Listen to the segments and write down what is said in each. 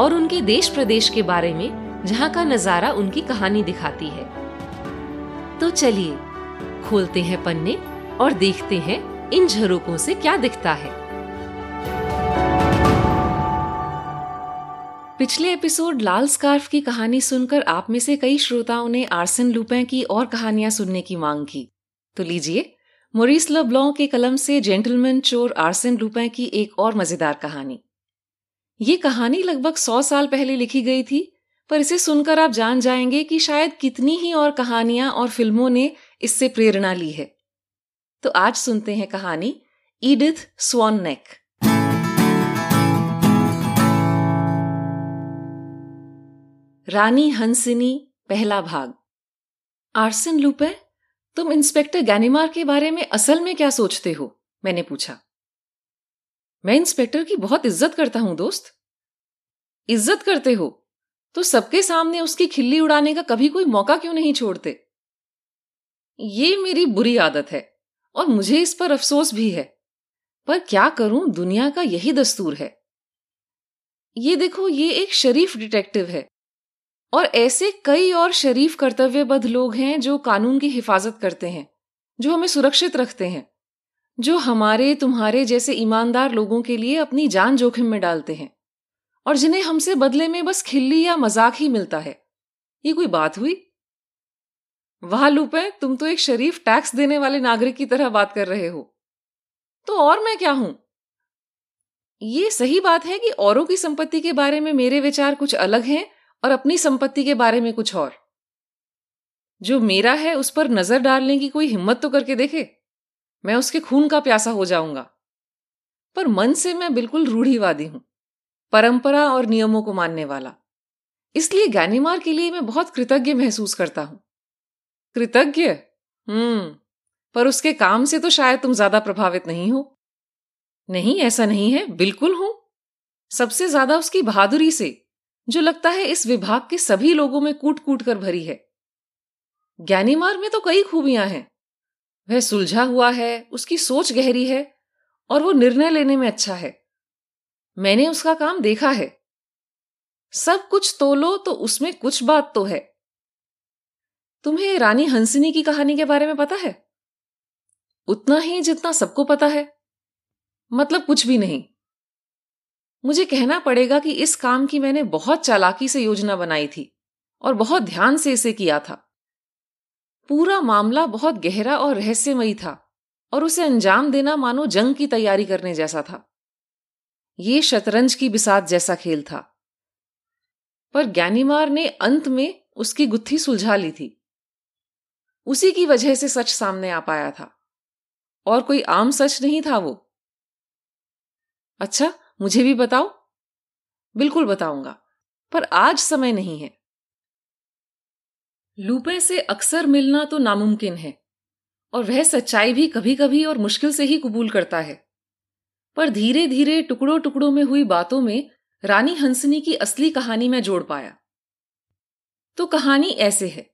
और उनके देश प्रदेश के बारे में, जहाँ का नज़ारा उनकी कहानी दिखाती है। तो चलिए, खोलते हैं पन्ने और देखते हैं इन झरोकों से क्या दिखता है। पिछले एपिसोड लाल स्कार्फ की कहानी सुनकर आप में से कई श्रोताओं ने आर्सन लुपे की और कहानियाँ सुनने की मांग की। तो लीजिए, मोरिस लब्लॉ के कलम से जेंटलमैन चोर आर्सन लुपे की एक और मज़ेदार कहानी। ये कहानी लगभग सौ साल पहले लिखी गई थी, पर इसे सुनकर आप जान जाएँगे कि शायद कितनी ही और कहानियाँ और फ़िल्मों ने इससे प्रेरणा ली है। तो आज सुनते हैं कहानी ईडिथ स्वॉन रानी हंसिनी, पहला भाग। आर्सन लुपे, तुम इंस्पेक्टर गैनिमार के बारे में असल में क्या सोचते हो? मैंने पूछा। मैं इंस्पेक्टर की बहुत इज़्ज़त करता हूँ, दोस्त। इज़्ज़त करते हो? तो सबके सामने उसकी खिल्ली उड़ाने का कभी कोई मौका क्यों नहीं छोड़ते? ये मेरी बुरी आदत है, और मुझे इस पर अफसोस भी है। पर क्या करूँ, दुनिया का यही दस्तूर है। ये देखो, ये एक शरीफ डिटेक्टिव है, और ऐसे कई और शरीफ कर्तव्यबद्ध लोग हैं जो कानून की हिफाजत करते हैं, जो हमें सुरक्षित रखते हैं। जो हमारे, तुम्हारे जैसे ईमानदार लोगों के लिए अपनी जान जोखिम में डालते हैं और जिन्हें हमसे बदले में बस खिल्ली या मज़ाक ही मिलता है। ये कोई बात हुई? वाह, लूपे, तुम तो एक शरीफ टैक्स देने वाले नागरिक की तरह बात कर रहे हो। तो और मैं क्या हूँ? ये सही बात है कि औरों की संपत्ति के बारे में मेरे विचार कुछ अलग हैं और अपनी संपत्ति के बारे में कुछ और। जो मेरा है उस पर नज़र डालने की कोई हिम्मत तो करके देखे? मैं उसके खून का प्यासा हो जाऊँगा। पर मन से मैं बिल्कुल रूढ़ीवादी हूँ, परंपरा और नियमों को मानने वाला। इसलिए गैनीमार के लिए मैं बहुत कृतज्ञ महसूस करता हूँ। कृतज्ञ? हम्म पर उसके काम से तो शायद तुम ज़्यादा प्रभावित नहीं हो। नहीं, ऐसा नहीं है, बिल्कुल हूँ। सबसे ज़्यादा उसकी बहादुरी से, जो लगता है इस विभाग के सभी लोगों में कूट कूट कर भरी है। ज्ञानीमार में तो कई खूबियाँ हैं। वह सुलझा हुआ है, उसकी सोच गहरी है और वो निर्णय लेने में अच्छा है। मैंने उसका काम देखा है। सब कुछ तोलो तो उसमें कुछ बात तो है। तुम्हें रानी हंसिनी की कहानी के बारे में पता है? उतना ही जितना सबको पता है। मतलब कुछ भी नहीं। मुझे कहना पड़ेगा कि इस काम की मैंने बहुत चालाकी से योजना बनाई थी और बहुत ध्यान से इसे किया था। पूरा मामला बहुत गहरा और रहस्यमयी था और उसे अंजाम देना मानो जंग की तैयारी करने जैसा था। ये शतरंज की बिसात जैसा खेल था। पर ज्ञानीमार ने अंत में उसकी गुत्थी सुलझा ली थी। उसी की वजह से सच सामने आ पाया था। और कोई आम सच नहीं था वो। अच्छा मुझे भी बताओ? बिल्कुल बताऊँगा, पर आज समय नहीं है। लूपे से अक्सर मिलना तो नामुमकिन है, और वह सच्चाई भी कभी कभी और मुश्किल से ही कबूल करता है। पर धीरे धीरे टुकड़ों टुकड़ों में हुई बातों में रानी हंसनी की असली कहानी में जोड़ पाया। तो कहानी ऐसे है।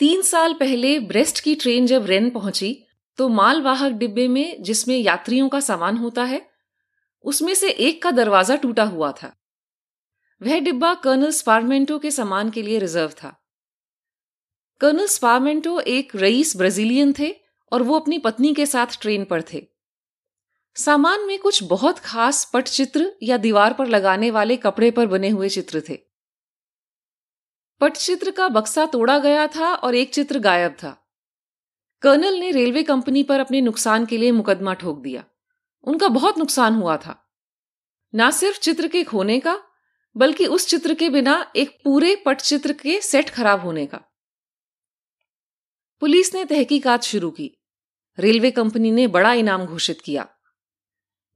तीन साल पहले ब्रेस्ट की ट्रेन जब रेन पहुँची तो मालवाहक डिब्बे में, जिसमें यात्रियों का सामान होता है, उसमें से एक का दरवाज़ा टूटा हुआ था। वह डिब्बा कर्नल स्पारमेंटो के सामान के लिए रिज़र्व था। कर्नल स्पारमेंटो एक रईस ब्राजीलियन थे और वो अपनी पत्नी के साथ ट्रेन पर थे। सामान में कुछ बहुत खास पटचित्र या दीवार पर लगाने वाले कपड़े पर बने हुए चित्र थे। पटचित्र का बक्सा तोड़ा गया था और एक चित्र गायब था। कर्नल ने रेलवे कंपनी पर अपने नुकसान के लिए मुकदमा ठोक दिया। उनका बहुत नुकसान हुआ था। ना सिर्फ़ चित्र के खोने का, बल्कि उस चित्र के बिना एक पूरे पटचित्र के सेट खराब होने का। पुलिस ने तहकीकात शुरू की। रेलवे कंपनी ने बड़ा इनाम घोषित किया।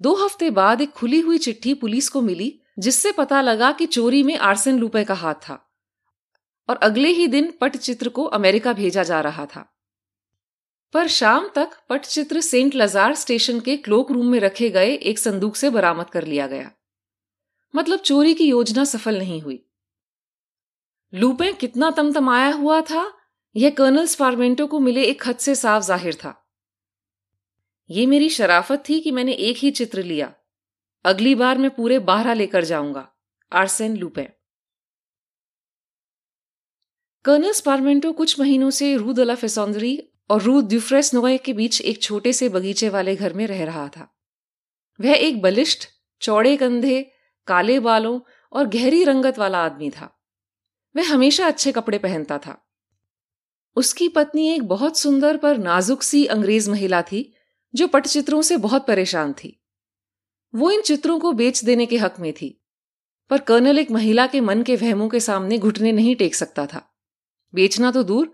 दो हफ़्ते बाद एक खुली हुई चिट्ठी पुलिस को मिली, जिससे पता लगा कि चोरी में आर्सेन लुपे का हाथ था और अगले ही दिन पटचित्र को अमेरिका भेजा जा रहा था। पर शाम तक पटचित्र सेंट लजार स्टेशन के क्लोक रूम में रखे गए एक संदूक से बरामद कर लिया गया। मतलब चोरी की योजना सफल नहीं हुई। लूपे कितना तमतमाया हुआ था यह कर्नल स्पारमेंटो को मिले एक खत से साफ़ ज़ाहिर था। यह मेरी शराफत थी कि मैंने एक ही चित्र लिया। अगली बार मैं पूरे बारह लेकर जाऊँगा। आर्सेन लूपे। कर्नल स्पारमेंटो कुछ महीनों से रू दला फेसौंदरी और रू द्यूफ्रेस नोए के बीच एक छोटे से बगीचे वाले घर में रह रहा था। वह एक बलिष्ठ, चौड़े कंधे, काले बालों और गहरी रंगत वाला आदमी था। वह हमेशा अच्छे कपड़े पहनता था। उसकी पत्नी एक बहुत सुंदर पर नाजुक सी अंग्रेज़ महिला थी, जो पटचित्रों से बहुत परेशान थी। वो इन चित्रों को बेच देने के हक में थी, पर कर्नल एक महिला के मन के वहमों के सामने घुटने नहीं टेक सकता था। बेचना तो दूर,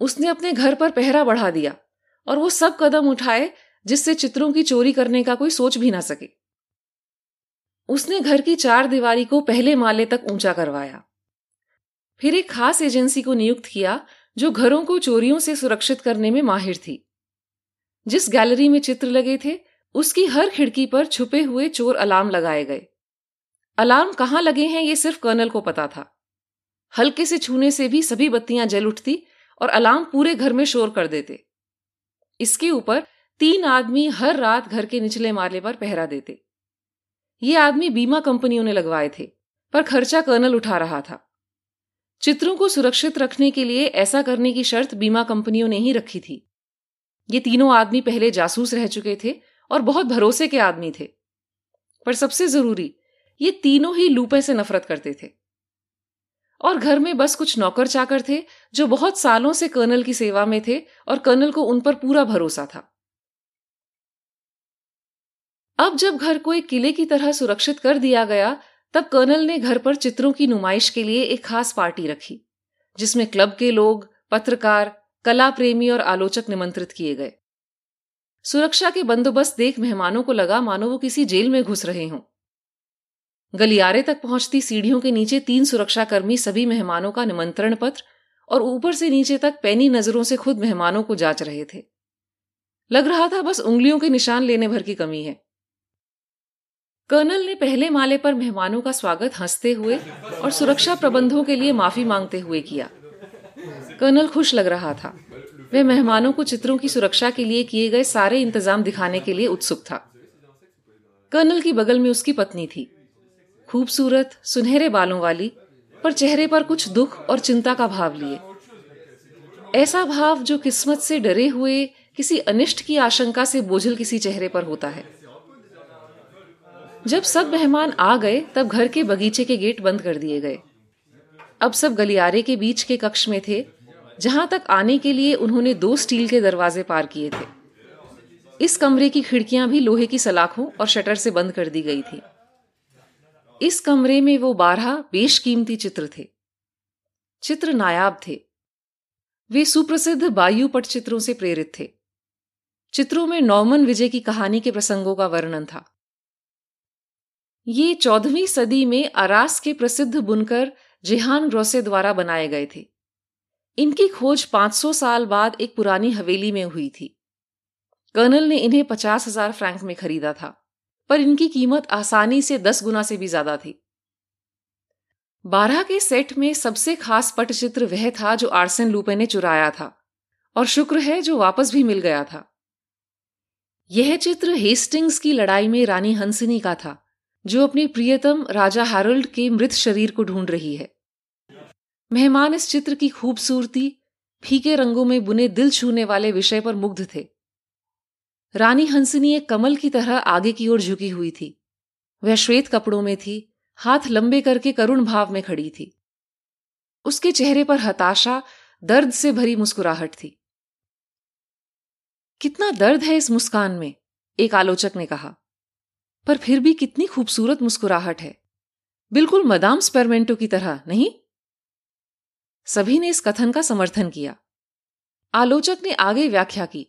उसने अपने घर पर पहरा बढ़ा दिया, और वो सब कदम उठाए, जिससे चित्रों की चोरी करने का कोई सोच भी ना सके। उसने घर की चार दीवारी को पहले माले तक ऊँचा करवाया। फिर एक खास एजेंसी को नियुक्त किया जो घरों को चोरियों से सुरक्षित करने में माहिर थी। जिस गैलरी में चित्र लगे थे, उसकी हर खिड़की पर छुपे हुए चोर अलार्म लगाए गए। अलार्म कहाँ लगे हैं ये सिर्फ़ कर्नल को पता था। हल्के से छूने से भी सभी बत्तियाँ जल उठती और अलार्म पूरे घर में शोर कर देते। इसके ऊपर तीन आदमी हर रात घर के निचले माले पर पहरा देते। ये आदमी बीमा कंपनियों ने लगवाए थे, पर खर्चा कर्नल उठा रहा था। चित्रों को सुरक्षित रखने के लिए ऐसा करने की शर्त बीमा कंपनियों ने ही रखी थी। ये तीनों आदमी पहले जासूस रह चुके थे और बहुत भरोसे के आदमी थे। पर सबसे ज़रूरी, ये तीनों ही लूपे से नफरत करते थे। और घर में बस कुछ नौकर चाकर थे जो बहुत सालों से कर्नल की सेवा में थे और कर्नल को उन पर पूरा भरोसा था। अब जब घर को एक किले की तरह सुरक्षित कर दिया गया तब कर्नल ने घर पर चित्रों की नुमाइश के लिए एक खास पार्टी रखी, जिसमें क्लब के लोग, पत्रकार कला प्रेमी और आलोचक निमंत्रित किए गए। सुरक्षा के बंदोबस्त देख मेहमानों को लगा मानो वो किसी जेल में घुस रहे हों। गलियारे तक पहुँचती सीढ़ियों के नीचे तीन सुरक्षाकर्मी सभी मेहमानों का निमंत्रण पत्र और ऊपर से नीचे तक पैनी नज़रों से खुद मेहमानों को जाँच रहे थे। लग रहा था बस उंगलियों के निशान लेने भर की कमी है। कर्नल ने पहले माले पर मेहमानों का स्वागत हँसते हुए और सुरक्षा प्रबंधों के लिए माफ़ी मांगते हुए किया। कर्नल खुश लग रहा था। वह मेहमानों को चित्रों की सुरक्षा के लिए किए गए सारे इंतज़ाम दिखाने के लिए उत्सुक था। कर्नल की बगल में उसकी पत्नी थी। खूबसूरत, सुनहरे बालों वाली, पर चेहरे पर कुछ दुख और चिंता का भाव लिए। ऐसा भाव जो किस्मत से डरे हुए किसी अनिष्ट की आशंका से बोझल किसी चेहरे पर होता है। जब सब मेहमान आ गए, तब घर के बगीचे के गेट बंद कर दिए गए। अब सब गलियारे के बीच के कक्ष में थे, जहाँ तक आने के लिए उन्होंने दो स्टील के दरवाजे पार किए थे। इस कमरे की खिड़कियाँ भी लोहे की सलाखों और शटर से बंद कर दी गई थी। इस कमरे में वो बारह बेशकीमती चित्र थे। चित्र नायाब थे। वे सुप्रसिद्ध बायु पटचित्रों से प्रेरित थे। चित्रों में नॉर्मन विजय की कहानी के प्रसंगों का वर्णन था। ये चौदहवीं सदी में अरास के प्रसिद्ध बुनकर जेहान ग्रोसे द्वारा बनाए गए थे। इनकी खोज 500 साल बाद एक पुरानी हवेली में हुई थी। कर्नल ने इन्हें पचास हज़ार फ्रैंक में खरीदा था, पर इनकी कीमत आसानी से दस गुना से भी ज़्यादा थी। बारह के सेट में सबसे खास पटचित्र वह था जो आर्सेन लूपे ने चुराया था, और शुक्र है जो वापस भी मिल गया था। यह चित्र हेस्टिंग्स की लड़ाई में रानी हंसिनी का था जो अपने प्रियतम राजा हैरोल्ड के मृत शरीर को ढूंढ रही है। मेहमान इस चित्र की खूबसूरती, फीके रंगों में बुने दिल छूने वाले विषय पर मुग्ध थे। रानी हंसनी एक कमल की तरह आगे की ओर झुकी हुई थी। वह श्वेत कपड़ों में थी, हाथ लंबे करके करुण भाव में खड़ी थी। उसके चेहरे पर हताशा, दर्द से भरी मुस्कुराहट थी। कितना दर्द है इस मुस्कान में, एक आलोचक ने कहा। पर फिर भी कितनी खूबसूरत मुस्कुराहट है। बिल्कुल मदाम स्पेरमेंटो की तरह, नहीं? सभी ने इस कथन का समर्थन किया। आलोचक ने आगे व्याख्या की।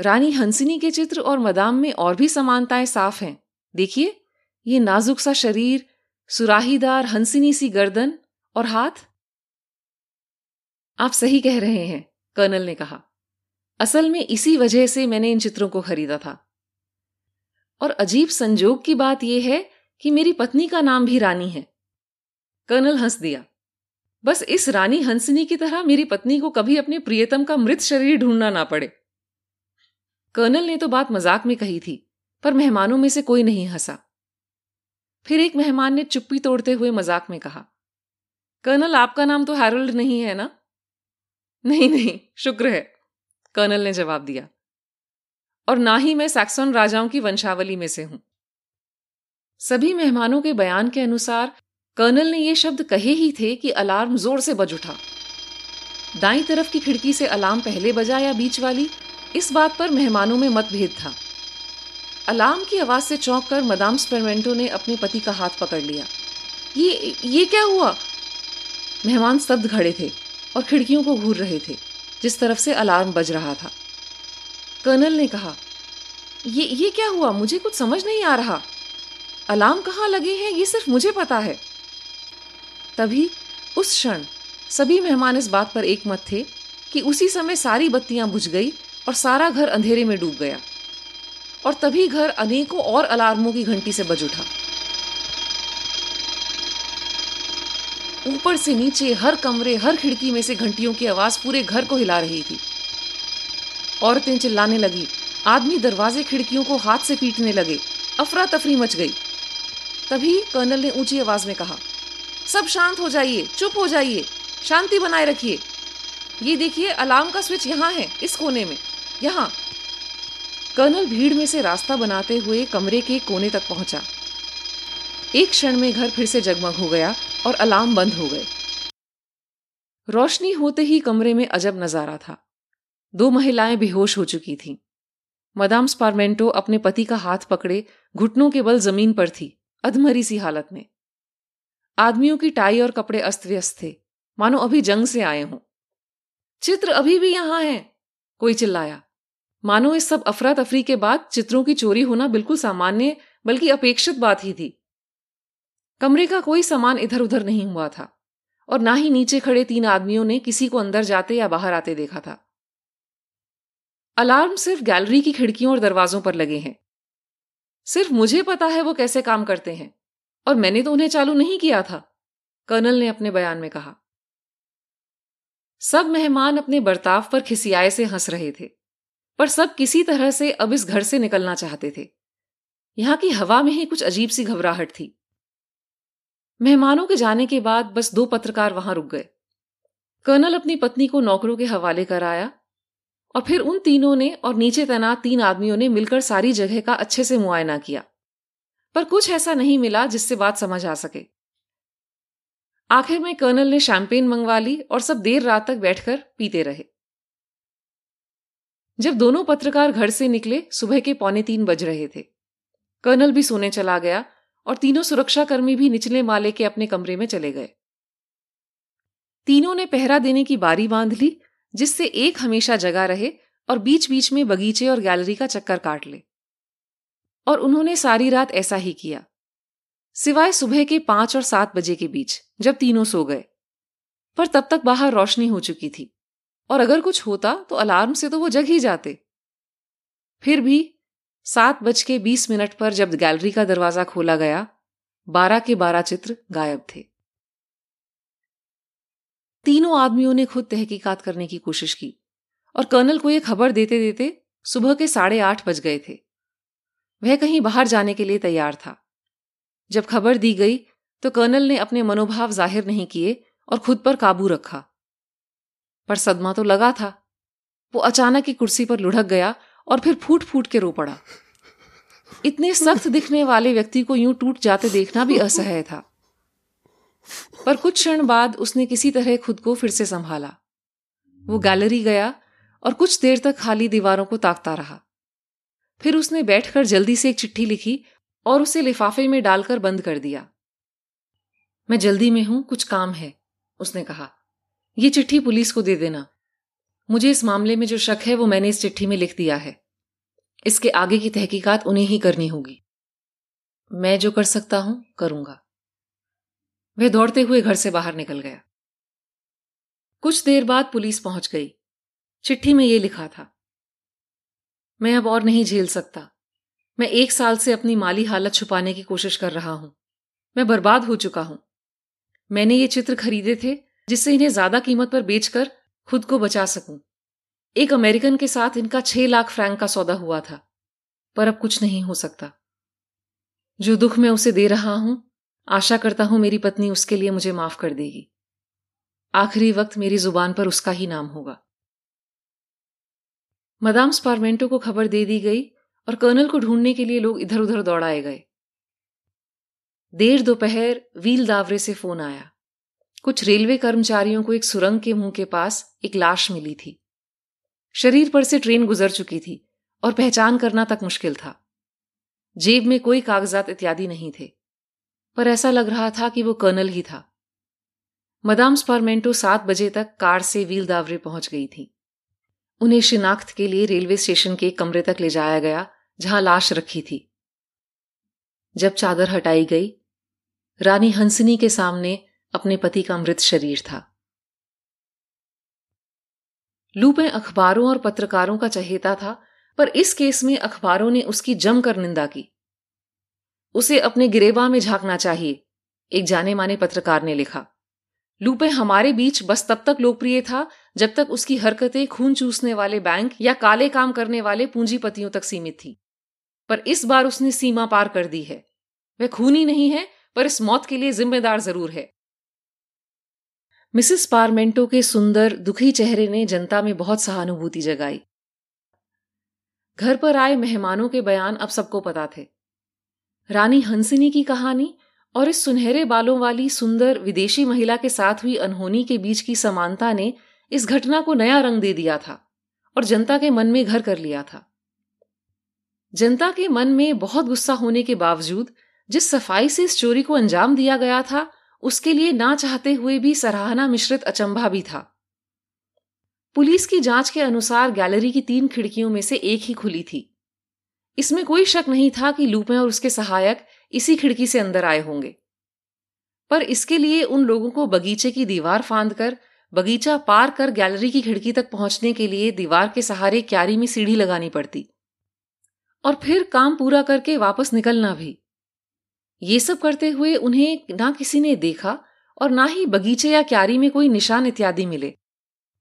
रानी हंसिनी के चित्र और मदाम में और भी समानताएँ साफ़ हैं। देखिए, ये नाजुक सा शरीर, सुराहीदार हंसिनी सी गर्दन और हाथ। आप सही कह रहे हैं, कर्नल ने कहा। असल में इसी वजह से मैंने इन चित्रों को खरीदा था। और अजीब संजोग की बात यह है कि मेरी पत्नी का नाम भी रानी है। कर्नल हंस दिया। बस इस रानी हंसनी की तरह मेरी पत्नी को कभी अपने प्रियतम का मृत शरीर ढूंढना ना पड़े। कर्नल ने तो बात मज़ाक में कही थी, पर मेहमानों में से कोई नहीं हंसा। फिर एक मेहमान ने चुप्पी तोड़ते हुए मज़ाक में कहा, कर्नल, आपका नाम तो हैरोल्ड नहीं है ना? नहीं नहीं, शुक्र है, कर्नल ने जवाब दिया। और ना ही मैं सैक्सन राजाओं की वंशावली में से हूँ। सभी मेहमानों के बयान के अनुसार, कर्नल ने ये शब्द कहे ही थे कि अलार्म ज़ोर से बज उठा। दाई तरफ़ की खिड़की से अलार्म पहले बजा या बीच वाली, इस बात पर मेहमानों में मतभेद था। अलार्म की आवाज़ से चौंक कर मदाम स्पेरमेंटो ने अपने पति का हाथ पकड़ लिया। ये ये क्या हुआ? मेहमान स्तब्ध खड़े थे और खिड़कियों को घूर रहे थे, जिस तरफ़ से अलार्म बज रहा था। कर्नल ने कहा, ये ये क्या हुआ? मुझे कुछ समझ नहीं आ रहा। अलार्म कहाँ लगे हैं, ये सिर्फ़ मुझे पता है। तभी उस क्षण सभी मेहमान इस बात पर एक मत थे कि उसी समय सारी बत्तियाँ बुझ गई और सारा घर अंधेरे में डूब गया। और तभी घर अनेकों और अलार्मों की घंटी से बज उठा। ऊपर से नीचे हर कमरे, हर खिड़की में से घंटियों की आवाज़ पूरे घर को हिला रही थी। औरतें चिल्लाने लगी। आदमी दरवाजे खिड़कियों को हाथ से पीटने लगे। अफरा तफरी मच गई। तभी कर्नल ने ऊँची आवाज़ में कहा, सब शांत हो जाइए, चुप हो जाइए, शांति बनाए रखिए। ये देखिए, अलार्म का स्विच यहाँ है, इस कोने में, यहाँ। कर्नल भीड़ में से रास्ता बनाते हुए कमरे के कोने तक पहुँचा। एक क्षण में घर फिर से जगमग हो गया और अलार्म बंद हो गए। रोशनी होते ही कमरे में अजब नज़ारा था। दो महिलाएँ बेहोश हो चुकी थीं। मदाम स्पारमेंटो अपने पति का हाथ पकड़े घुटनों के बल ज़मीन पर थी, अधमरी सी हालत में। आदमियों की टाई और कपड़े अस्त व्यस्त थे। मानो अभी जंग से आए हों। चित्र अभी भी यहाँ है। कोई चिल्लाया। मानो इस सब अफरा तफरी के बाद चित्रों की चोरी होना बिल्कुल सामान्य, बल्कि अपेक्षित बात ही थी। कमरे का कोई सामान इधर उधर नहीं हुआ था, और ना ही नीचे खड़े तीन आदमियों ने किसी को अंदर जाते या बाहर आते देखा था। अलार्म सिर्फ़ गैलरी की खिड़कियों और दरवाजों पर लगे हैं। सिर्फ़ मुझे पता है वो कैसे काम करते हैं। और मैंने तो उन्हें चालू नहीं किया था, कर्नल ने अपने बयान में कहा। सब मेहमान अपने बर्ताव पर खिसियाए से हंस रहे थे, पर सब किसी तरह से अब इस घर से निकलना चाहते थे। यहाँ की हवा में ही कुछ अजीब सी घबराहट थी। मेहमानों के जाने के बाद बस दो पत्रकार वहाँ रुक गए। कर्नल अपनी पत्नी को नौकरों के हवाले कर आया और फिर उन तीनों ने और नीचे तैनात तीन आदमियों ने मिलकर सारी जगह का अच्छे से मुआयना किया। पर कुछ ऐसा नहीं मिला जिससे बात समझ आ सके। आखिर में कर्नल ने शैंपेन मंगवा ली और सब देर रात तक बैठकर पीते रहे। जब दोनों पत्रकार घर से निकले, सुबह के पौने तीन बज रहे थे। कर्नल भी सोने चला गया और तीनों सुरक्षाकर्मी भी निचले माले के अपने कमरे में चले गए। तीनों ने पहरा देने की बारी बाँध ली जिससे एक हमेशा जगा रहे और बीच बीच में बगीचे और गैलरी का चक्कर काट ले। और उन्होंने सारी रात ऐसा ही किया। सिवाय सुबह के पाँच और सात बजे के बीच, जब तीनों सो गए। पर तब तक बाहर रोशनी हो चुकी थी। और अगर कुछ होता तो अलार्म से तो वो जग ही जाते। फिर भी सात बज के बीस मिनट पर जब गैलरी का दरवाज़ा खोला गया, बारह के बारह चित्र गायब थे। तीनों आदमियों ने खुद तहकीकात करने की कोशिश की और कर्नल को यह खबर देते देते सुबह के साढ़े आठ बज गए थे। वह कहीं बाहर जाने के लिए तैयार था। जब खबर दी गई तो कर्नल ने अपने मनोभाव ज़ाहिर नहीं किए और खुद पर काबू रखा। पर सदमा तो लगा था। वो अचानक ही कुर्सी पर लुढ़क गया और फिर फूट फूट के रो पड़ा। इतने सख्त दिखने वाले व्यक्ति को यूँ टूट जाते देखना भी असह्य था। पर कुछ क्षण बाद उसने किसी तरह खुद को फिर से संभाला। वो गैलरी गया और कुछ देर तक खाली दीवारों को ताकता रहा। फिर उसने बैठकर जल्दी से एक चिट्ठी लिखी और उसे लिफाफे में डालकर बंद कर दिया। मैं जल्दी में हूँ, कुछ काम है, उसने कहा। यह चिट्ठी पुलिस को दे देना। मुझे इस मामले में जो शक है वो मैंने इस चिट्ठी में लिख दिया है। इसके आगे की तहकीकात उन्हें ही करनी होगी। मैं जो कर सकता हूँ, करूँगा। वह दौड़ते हुए घर से बाहर निकल गया। कुछ देर बाद पुलिस पहुँच गई। चिट्ठी में यह लिखा था, मैं अब और नहीं झेल सकता। मैं एक साल से अपनी माली हालत छुपाने की कोशिश कर रहा हूँ। मैं बर्बाद हो चुका हूँ। मैंने ये चित्र खरीदे थे जिससे इन्हें ज़्यादा कीमत पर बेचकर खुद को बचा सकूँ। एक अमेरिकन के साथ इनका छह लाख फ्रैंक का सौदा हुआ था, पर अब कुछ नहीं हो सकता। जो दुख मैं उसे दे रहा हूँ आशा करता हूँ मेरी पत्नी उसके लिए मुझे माफ़ कर देगी। आखिरी वक्त मेरी ज़ुबान पर उसका ही नाम होगा। मदाम स्पार्मेंटो को खबर दे दी गई और कर्नल को ढूँढने के लिए लोग इधर उधर दौड़ाए गए। देर दोपहर व्हील दावरे से फ़ोन आया। कुछ रेलवे कर्मचारियों को एक सुरंग के मुँह के पास एक लाश मिली थी। शरीर पर से ट्रेन गुजर चुकी थी और पहचान करना तक मुश्किल था। जेब में कोई कागजात इत्यादि नहीं थे। पर ऐसा लग रहा था कि वो कर्नल ही था। मदाम स्पारमेंटो सात बजे तक कार से व्हील दावरे पहुँच गई थी। उन्हें शिनाख्त के लिए रेलवे स्टेशन के कमरे तक ले जाया गया, जहाँ लाश रखी थी। जब चादर हटाई गई, रानी हंसनी के सामने अपने पति का मृत शरीर था। लूपे अखबारों और पत्रकारों का चहेता था, पर इस केस में अखबारों ने उसकी जमकर निंदा की। उसे अपने गिरेबा में झांकना चाहिए, एक जाने माने पत्रकार ने लिखा। लूपे हमारे बीच बस तब तक लोकप्रिय था, जब तक उसकी हरकतें खून चूसने वाले बैंक या काले काम करने वाले पूंजीपतियों तक सीमित थी। पर इस बार उसने सीमा पार कर दी है। वह खूनी नहीं है, पर इस मौत के लिए जिम्मेदार ज़रूर है। मिसिस पारमेंटो के सुंदर, दुखी चेहरे ने जनता में बहुत सहानुभूति जगाई। घर पर आए मेहमानों के बयान अब सबको पता थे। रानी हंसिनी की कहानी और इस सुनहरे बालों वाली सुंदर विदेशी महिला के साथ हुई अनहोनी के बीच की समानता ने इस घटना को नया रंग दे दिया था और जनता के मन में घर कर लिया था। जनता के मन में बहुत गुस्सा होने के बावजूद जिस सफ़ाई से इस चोरी को अंजाम दिया गया था, उसके लिए ना चाहते हुए भी सराहना मिश्रित अचंभा भी था। पुलिस की जाँच के अनुसार गैलरी की तीन खिड़कियों में से एक ही खुली थी। इसमें कोई शक नहीं था कि लूपे और उसके सहायक इसी खिड़की से अंदर आए होंगे। पर इसके लिए उन लोगों को बगीचे की दीवार फांद कर बगीचा पार कर गैलरी की खिड़की तक पहुँचने के लिए दीवार के सहारे क्यारी में सीढ़ी लगानी पड़ती। और फिर काम पूरा करके वापस निकलना भी। ये सब करते हुए उन्हें ना किसी ने देखा और ना ही बगीचे या क्यारी में कोई निशान इत्यादि मिले।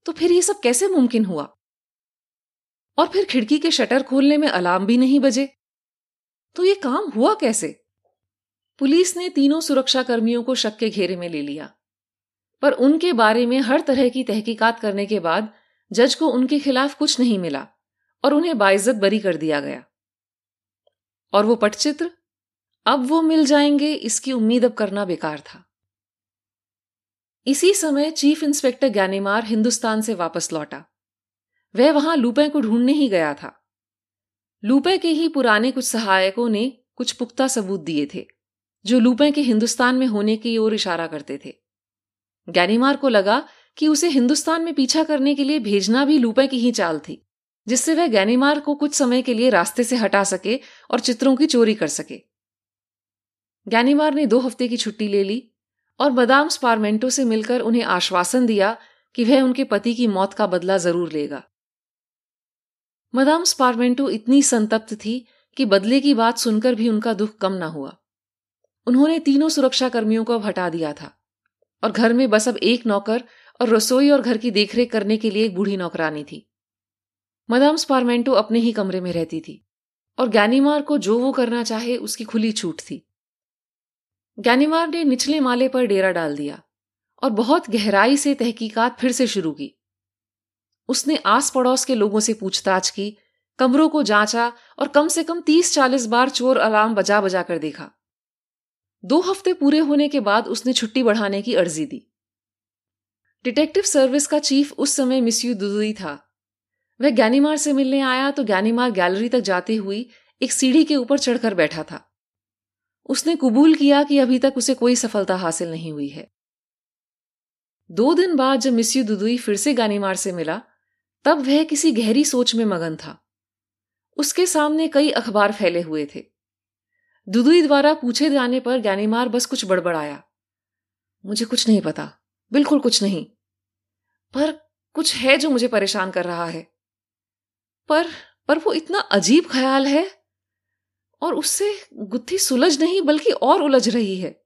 तो फिर ये सब कैसे मुमकिन हुआ? और फिर खिड़की के शटर खोलने में अलार्म भी नहीं बजे। तो ये काम हुआ कैसे? पुलिस ने तीनों सुरक्षा कर्मियों को शक के घेरे में ले लिया। पर उनके बारे में हर तरह की तहकीकात करने के बाद जज को उनके खिलाफ कुछ नहीं मिला और उन्हें बाइज्जत बरी कर दिया गया। और वो पटचित्र? अब वो मिल जाएँगे, इसकी उम्मीद अब करना बेकार था। इसी समय चीफ इंस्पेक्टर ज्ञानेमार हिंदुस्तान से वापस लौटा। वह वहाँ लूपे को ढूँढने ही गया था। लूपे के ही पुराने कुछ सहायकों ने कुछ पुख्ता सबूत दिए थे, जो लूपे के हिंदुस्तान में होने की ओर इशारा करते थे। ज्ञानीमार को लगा कि उसे हिंदुस्तान में पीछा करने के लिए भेजना भी लूपे की ही चाल थी, जिससे वह ज्ञानीमार को कुछ समय के लिए रास्ते से हटा सके और चित्रों की चोरी कर सके। ज्ञानीमार ने दो हफ़्ते की छुट्टी ले ली और बदाम स्पारमेंटो से मिलकर उन्हें आश्वासन दिया कि वह उनके पति की मौत का बदला ज़रूर लेगा। मदाम स्पारमेंटो इतनी संतप्त थी कि बदले की बात सुनकर भी उनका दुख कम ना हुआ। उन्होंने तीनों सुरक्षा कर्मियों को अब हटा दिया था और घर में बस अब एक नौकर और रसोई और घर की देखरेख करने के लिए एक बूढ़ी नौकरानी थी। मदाम स्पारमेंटो अपने ही कमरे में रहती थी और ज्ञानीमार को जो वो करना चाहे उसकी खुली छूट थी। ज्ञानीमार ने निचले माले पर डेरा डाल दिया और बहुत गहराई से तहकीकात फिर से शुरू की। उसने आस पड़ोस के लोगों से पूछताछ की, कमरों को जांचा और कम से कम तीस चालीस बार चोर अलार्म बजा बजा कर देखा। दो हफ़्ते पूरे होने के बाद उसने छुट्टी बढ़ाने की अर्जी दी। डिटेक्टिव सर्विस का चीफ उस समय मिसयू दुदुई था। वह ज्ञानीमार से मिलने आया तो ज्ञानीमार गैलरी तक जाती हुई एक सीढ़ी के ऊपर चढ़कर बैठा था। उसने कबूल किया कि अभी तक उसे कोई सफलता हासिल नहीं हुई है। दो दिन बाद जब मिस्यू दुदुई फिर से गानीमार से मिला तब वह किसी गहरी सोच में मगन था। उसके सामने कई अखबार फैले हुए थे। दुदुई द्वारा पूछे जाने पर ज्ञानीमार बस कुछ बड़बड़ाया। मुझे कुछ नहीं पता। बिल्कुल कुछ नहीं। पर कुछ है जो मुझे परेशान कर रहा है। पर पर वो इतना अजीब ख्याल है। और उससे गुत्थी सुलझ नहीं, बल्कि और उलझ रही है।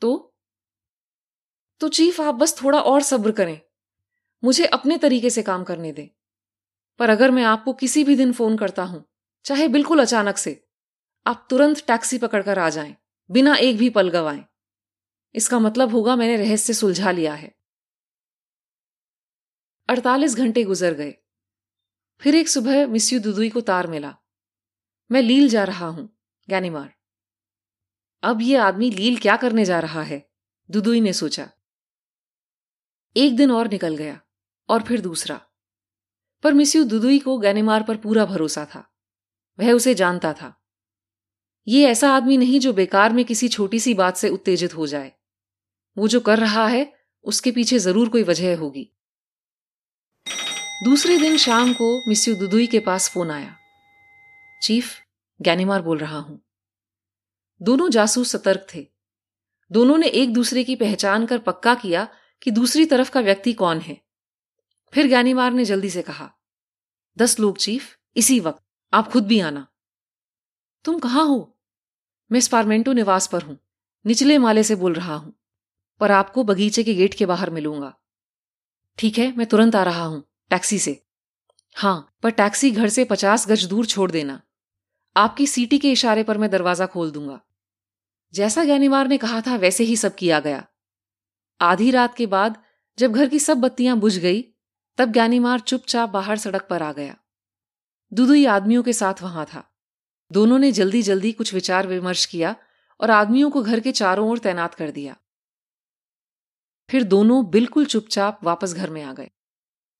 तो? तो चीफ, आप बस थोड़ा और सब्र करें। मुझे अपने तरीके से काम करने दें। पर अगर मैं आपको किसी भी दिन फ़ोन करता हूँ, चाहे बिल्कुल अचानक से, आप तुरंत टैक्सी पकड़कर आ जाएँ, बिना एक भी पल गवाएँ। इसका मतलब होगा मैंने रहस्य सुलझा लिया है। अड़तालीस घंटे गुजर गए। फिर एक सुबह मिस्यू दुदुई को तार मिला। मैं लील जा रहा हूँ, गैनीमार। अब ये आदमी लील क्या करने जा रहा है? दुदुई ने सोचा। एक दिन और निकल गया। और फिर दूसरा। पर मिस्यू दुदुई को गैनेमार पर पूरा भरोसा था। वह उसे जानता था। ये ऐसा आदमी नहीं जो बेकार में किसी छोटी सी बात से उत्तेजित हो जाए। वो जो कर रहा है, उसके पीछे ज़रूर कोई वजह होगी। दूसरे दिन शाम को मिस्यू दुदुई के पास फ़ोन आया। चीफ, गैनिमार बोल रहा हूँ। दोनों जासूस सतर्क थे। दोनों ने एक दूसरे की पहचान कर पक्का किया कि दूसरी तरफ़ का व्यक्ति कौन है। फिर गैनीमार ने जल्दी से कहा, दस लोग चीफ, इसी वक्त, आप खुद भी आना। तुम कहाँ हो? मैं स्पारमेंटो निवास पर हूँ, निचले माले से बोल रहा हूँ, पर आपको बगीचे के गेट के बाहर मिलूँगा। ठीक है, मैं तुरंत आ रहा हूँ, टैक्सी से। हाँ पर टैक्सी घर से पचास गज दूर छोड़ देना। आपकी सीटी के इशारे पर मैं दरवाज़ा खोल दूँगा। जैसा ज्ञानीवार ने कहा था, वैसे ही सब किया गया। आधी रात के बाद, जब घर की सब बत्तियाँ बुझ गई तब ज्ञानीमार चुपचाप बाहर सड़क पर आ गया। दुदुई आदमियों के साथ वहाँ था। दोनों ने जल्दी जल्दी कुछ विचार विमर्श किया और आदमियों को घर के चारों ओर तैनात कर दिया। फिर दोनों बिल्कुल चुपचाप वापस घर में आ गए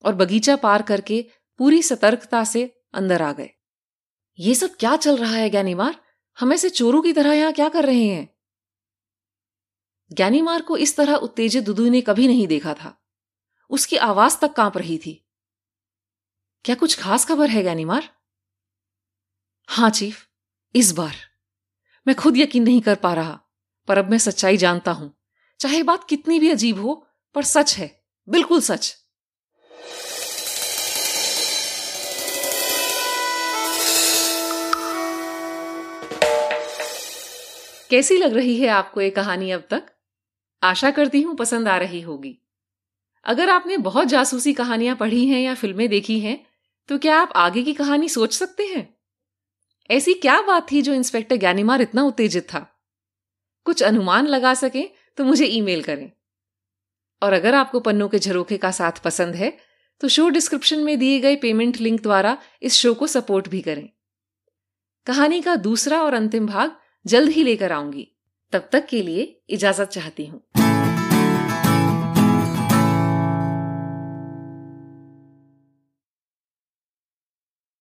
और बगीचा पार करके पूरी सतर्कता से अंदर आ गए। ये सब क्या चल रहा है ज्ञानीमार? हम ऐसे चोरों की तरह यहाँ क्या कर रहे हैं? ज्ञानीमार को इस तरह उत्तेजित दुदू ने कभी नहीं देखा था। उसकी आवाज़ तक काँप रही थी। क्या कुछ खास खबर है, गैनीमार? हाँ, चीफ, इस बार। मैं खुद यकीन नहीं कर पा रहा, पर अब मैं सच्चाई जानता हूँ। चाहे बात कितनी भी अजीब हो, पर सच है, बिल्कुल सच। कैसी लग रही है आपको ये कहानी अब तक? आशा करती हूँ पसंद आ रही होगी। अगर आपने बहुत जासूसी कहानियाँ पढ़ी हैं या फ़िल्में देखी हैं तो क्या आप आगे की कहानी सोच सकते हैं? ऐसी क्या बात थी जो इंस्पेक्टर ज्ञानीमार इतना उत्तेजित था? कुछ अनुमान लगा सके तो मुझे ईमेल करें। और अगर आपको पन्नों के झरोखे का साथ पसंद है तो शो डिस्क्रिप्शन में दिए गए पेमेंट लिंक द्वारा इस शो को सपोर्ट भी करें। कहानी का दूसरा और अंतिम भाग जल्द ही लेकर आऊँगी। तब तक के लिए इजाज़त चाहती हूँ।